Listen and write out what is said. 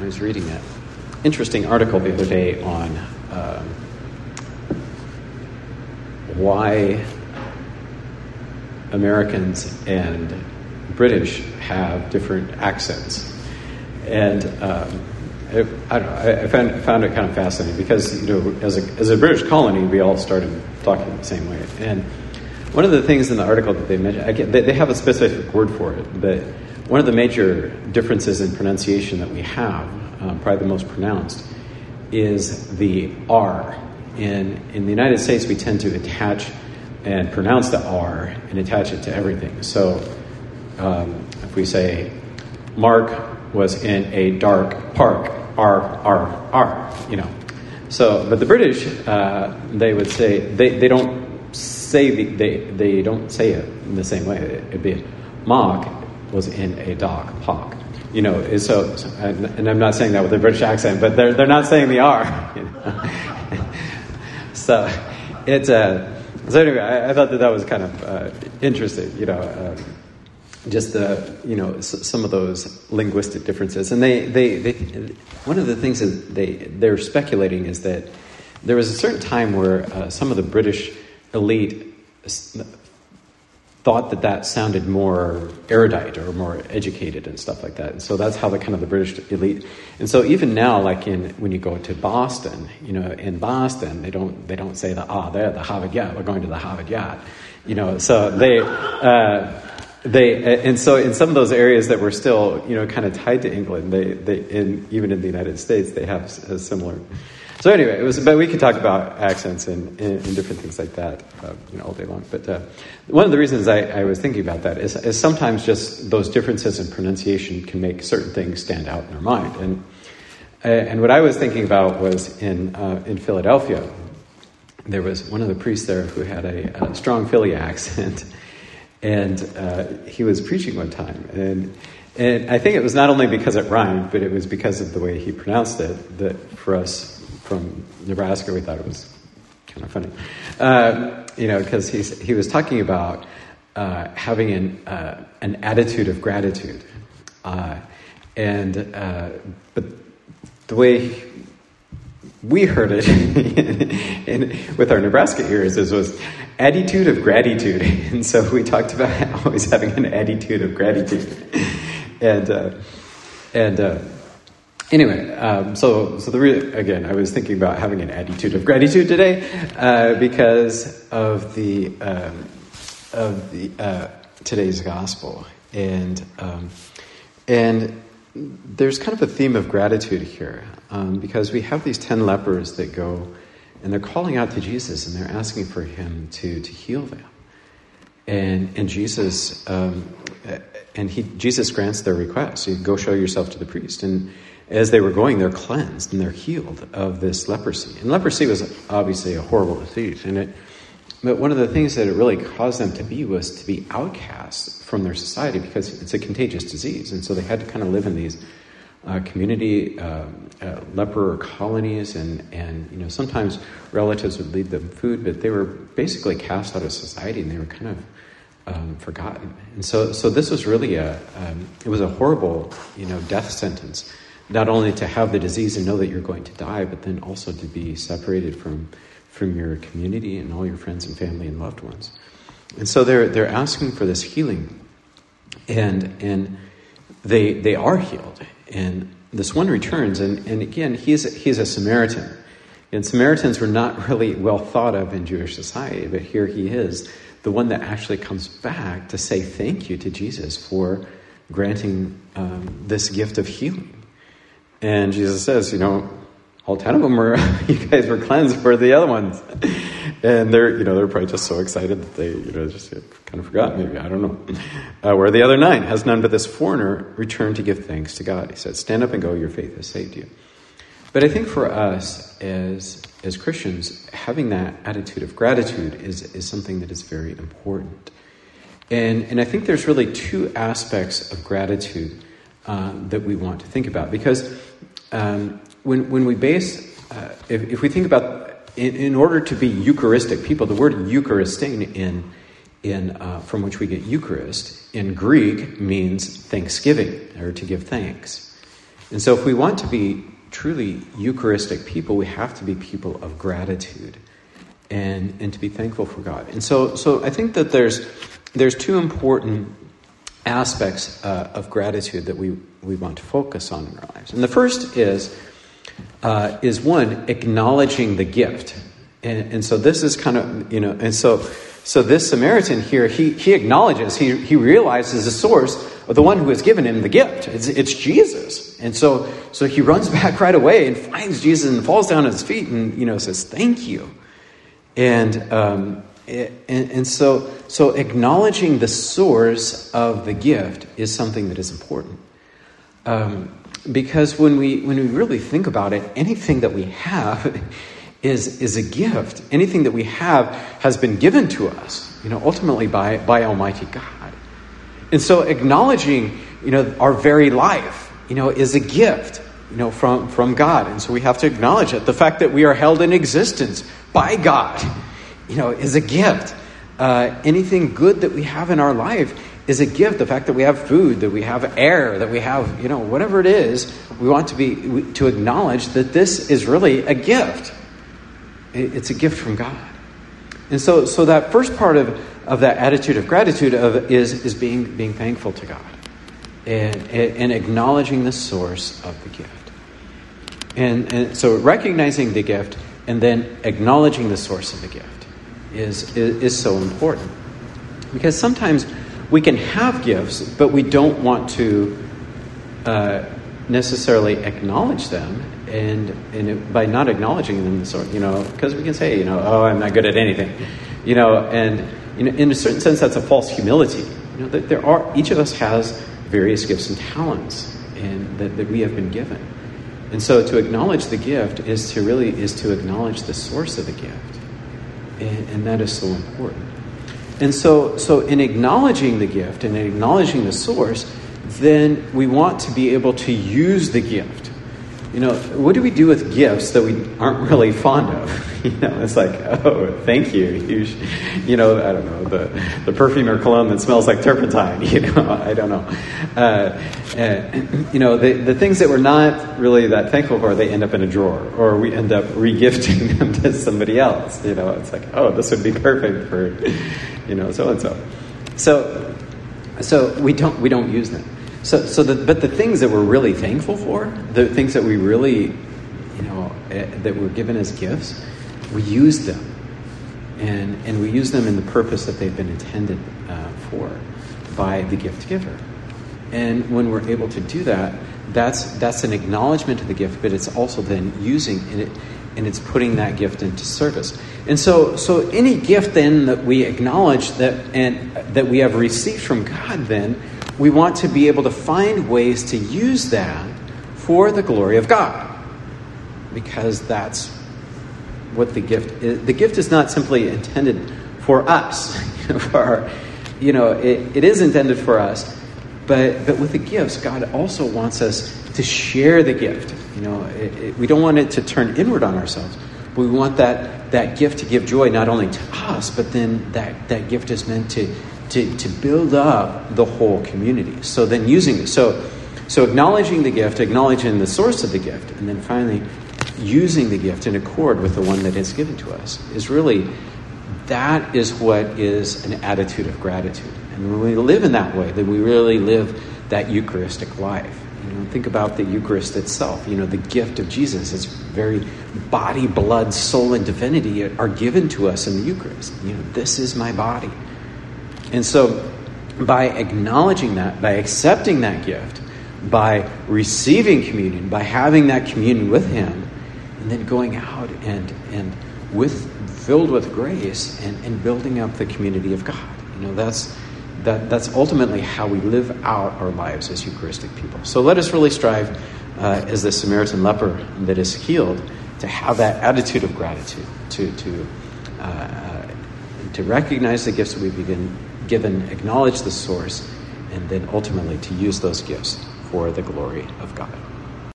I was reading an interesting article the other day on um, why Americans and British have different accents. And um, I, I, don't know, I found, found, it kind of fascinating because, you know, as a, as a British colony, we all started talking the same way. And one of the things in the article that they mentioned, they, they have a specific word for it, but one of the major differences in pronunciation that we have, uh, probably the most pronounced, is the R. In, in the United States, we tend to attach and pronounce the R and attach it to everything. So um, if we say, Mark was in a dark park, R, R, R, you know. So, but the British, uh, they would say, they, they don't say the, they they don't say it in the same way. It'd be Mark was in a dog park. You know, so, and I'm not saying that with a British accent, but they're, they're not saying the R. You know? so it's a, uh, so anyway, I, I, thought that that was kind of uh, interesting, you know, um, just the, you know, s- some of those linguistic differences. And they, they, they, one of the things that they, they're speculating is that there was a certain time where uh, some of the British elite thought that that sounded more erudite or more educated and stuff like that. And so that's how the kind of the British elite. And so even now, like in when you go to Boston, you know, in Boston, they don't they don't say the ah, they're the Harvard Yard. We're going to the Harvard Yard, you know. So they. Uh, they and so in some of those areas that were still you know kind of tied to England, they they in, even in the United States they have a similar so anyway, it was. But we could talk about accents and, and, different things like that, uh, you know, all day long. But uh, one of the reasons I, I, was thinking about that is, is, sometimes just those differences in pronunciation can make certain things stand out in our mind. And and what I was thinking about was in uh, in Philadelphia, there was one of the priests there who had a, a strong Philly accent, and uh, he was preaching one time and. And I think it was not only because it rhymed, but it was because of the way he pronounced it that for us from Nebraska. We thought it was kind of funny, uh, you know, because he was talking about uh, having an uh, an attitude of gratitude, uh, and uh, but the way we heard it in, with our Nebraska ears is was attitude of gratitude, and so we talked about always having an attitude of gratitude, and uh, and Anyway, um, so so the re- again, I was thinking about having an attitude of gratitude today uh, because of the um, of the uh, today's gospel, and um, and there's kind of a theme of gratitude here um, because we have these ten lepers that go and they're calling out to Jesus and they're asking for him to to heal them, and and Jesus um, and he Jesus grants their request. You go show yourself to the priest and as they were going, they're cleansed and they're healed of this leprosy. And leprosy was obviously a horrible disease. And it, but one of the things that it really caused them to be was to be outcasts from their society because it's a contagious disease. And so they had to kind of live in these uh, community uh, uh, leper colonies, and, and you know sometimes relatives would leave them food, but they were basically cast out of society, and they were kind of um, forgotten. And so, so this was really a um, it was a horrible you know death sentence not only to have the disease and know that you're going to die, but then also to be separated from, from your community and all your friends and family and loved ones. And so they're, they're asking for this healing. And, and they, they are healed. And this one returns, and, and again, he's, he's a Samaritan. And Samaritans were not really well thought of in Jewish society, but here he is, the one that actually comes back to say thank you to Jesus for granting um, this gift of healing. And Jesus says, you know, all ten of them were, you guys were cleansed for the other ones. And they're, you know, they're probably just so excited that they, you know, just kind of forgot maybe, I don't know. Uh, where the other nine? Has none but this foreigner returned to give thanks to God. He said, stand up and go, your faith has saved you. But I think for us as, as Christians, having that attitude of gratitude is, is something that is very important. And, and I think there's really two aspects of gratitude uh, that we want to think about because um, when, when we base, uh, if, if, we think about, in, in, order to be Eucharistic people, the word eucharistein in, in, uh, from which we get Eucharist in Greek means thanksgiving or to give thanks. And so, if we want to be truly Eucharistic people, we have to be people of gratitude and, and to be thankful for God. And so, so I think that there's, there's two important aspects uh, of gratitude that we, we want to focus on in our lives. And the first is, uh, is one, acknowledging the gift. And, and so this is kind of, you know, and so, so this Samaritan here, he, he acknowledges, he, he realizes the source of the one who has given him the gift. It's, it's Jesus. And so, so he runs back right away and finds Jesus and falls down at his feet and, you know, says, thank you. And, um, and, and so, so acknowledging the source of the gift is something that is important. Um, because when we, when we really think about it, anything that we have is, is a gift. Anything that we have has been given to us, you know, ultimately by, by Almighty God. And so acknowledging, you know, our very life, you know, is a gift, you know, from, from God. And so we have to acknowledge it. The fact that we are held in existence by God, you know, is a gift. Uh, anything good that we have in our life is a gift. The fact that we have food, that we have air, that we have, you know, whatever it is, we want to be to acknowledge that this is really a gift. It's a gift from God. And so, so that first part of, of that attitude of gratitude of, is, is being, being thankful to God and, and acknowledging the source of the gift. And, and so recognizing the gift and then acknowledging the source of the gift is, is, is so important. Because sometimes we can have gifts, but we don't want to uh, necessarily acknowledge them and, and it, by not acknowledging them, sort you know, because we can say, you know, oh, I'm not good at anything, you know, and you know, in a certain sense, that's a false humility. You know, that there are each of us has various gifts and talents, and that, that we have been given, and so to acknowledge the gift is to really is to acknowledge the source of the gift, and, and that is so important. And so, so in acknowledging the gift and acknowledging the source, then we want to be able to use the gift you know, what do we do with gifts that we aren't really fond of? You know, it's like, oh, thank you. You, sh- you know, I don't know, the, the perfume or cologne that smells like turpentine, you know, I don't know. Uh, uh, you know, the, the things that we're not really that thankful for, they end up in a drawer, or we end up regifting them to somebody else. You know, it's like, oh, this would be perfect for, you know, so and so. So, so we don't we don't use them. So, so the, but the things that we're really thankful for, the things that we really, you know, uh, that were given as gifts, we use them, and and we use them in the purpose that they've been intended uh, for by the gift giver. And when we're able to do that, that's that's an acknowledgement of the gift, but it's also then using it and it's putting that gift into service. And so, so any gift then that we acknowledge that and that we have received from God, then we want to be able to find ways to use that for the glory of God. Because that's what the gift is. The gift is not simply intended for us. for our, you know, it, it is intended for us, but, but with the gifts, God also wants us to share the gift. You know, it, it, we don't want it to turn inward on ourselves. But we want that, that gift to give joy not only to us, but then that, that gift is meant to to, to build up the whole community. So then using it. So, so acknowledging the gift, acknowledging the source of the gift, and then finally using the gift in accord with the one that is given to us is really that is what is an attitude of gratitude. And when we live in that way, then we really live that Eucharistic life. You know, think about the Eucharist itself. You know, the gift of Jesus, its very body, blood, soul, and divinity are given to us in the Eucharist. You know, this is my body. And so, by acknowledging that, by accepting that gift, by receiving communion, by having that communion with Him, and then going out and, and with, filled with grace and, and building up the community of God. You know, that's, that, that's ultimately how we live out our lives as Eucharistic people. So let us really strive, uh, as the Samaritan leper that is healed, to have that attitude of gratitude, to, to, uh, uh to recognize the gifts that we've been given, acknowledge the source, and then ultimately to use those gifts for the glory of God.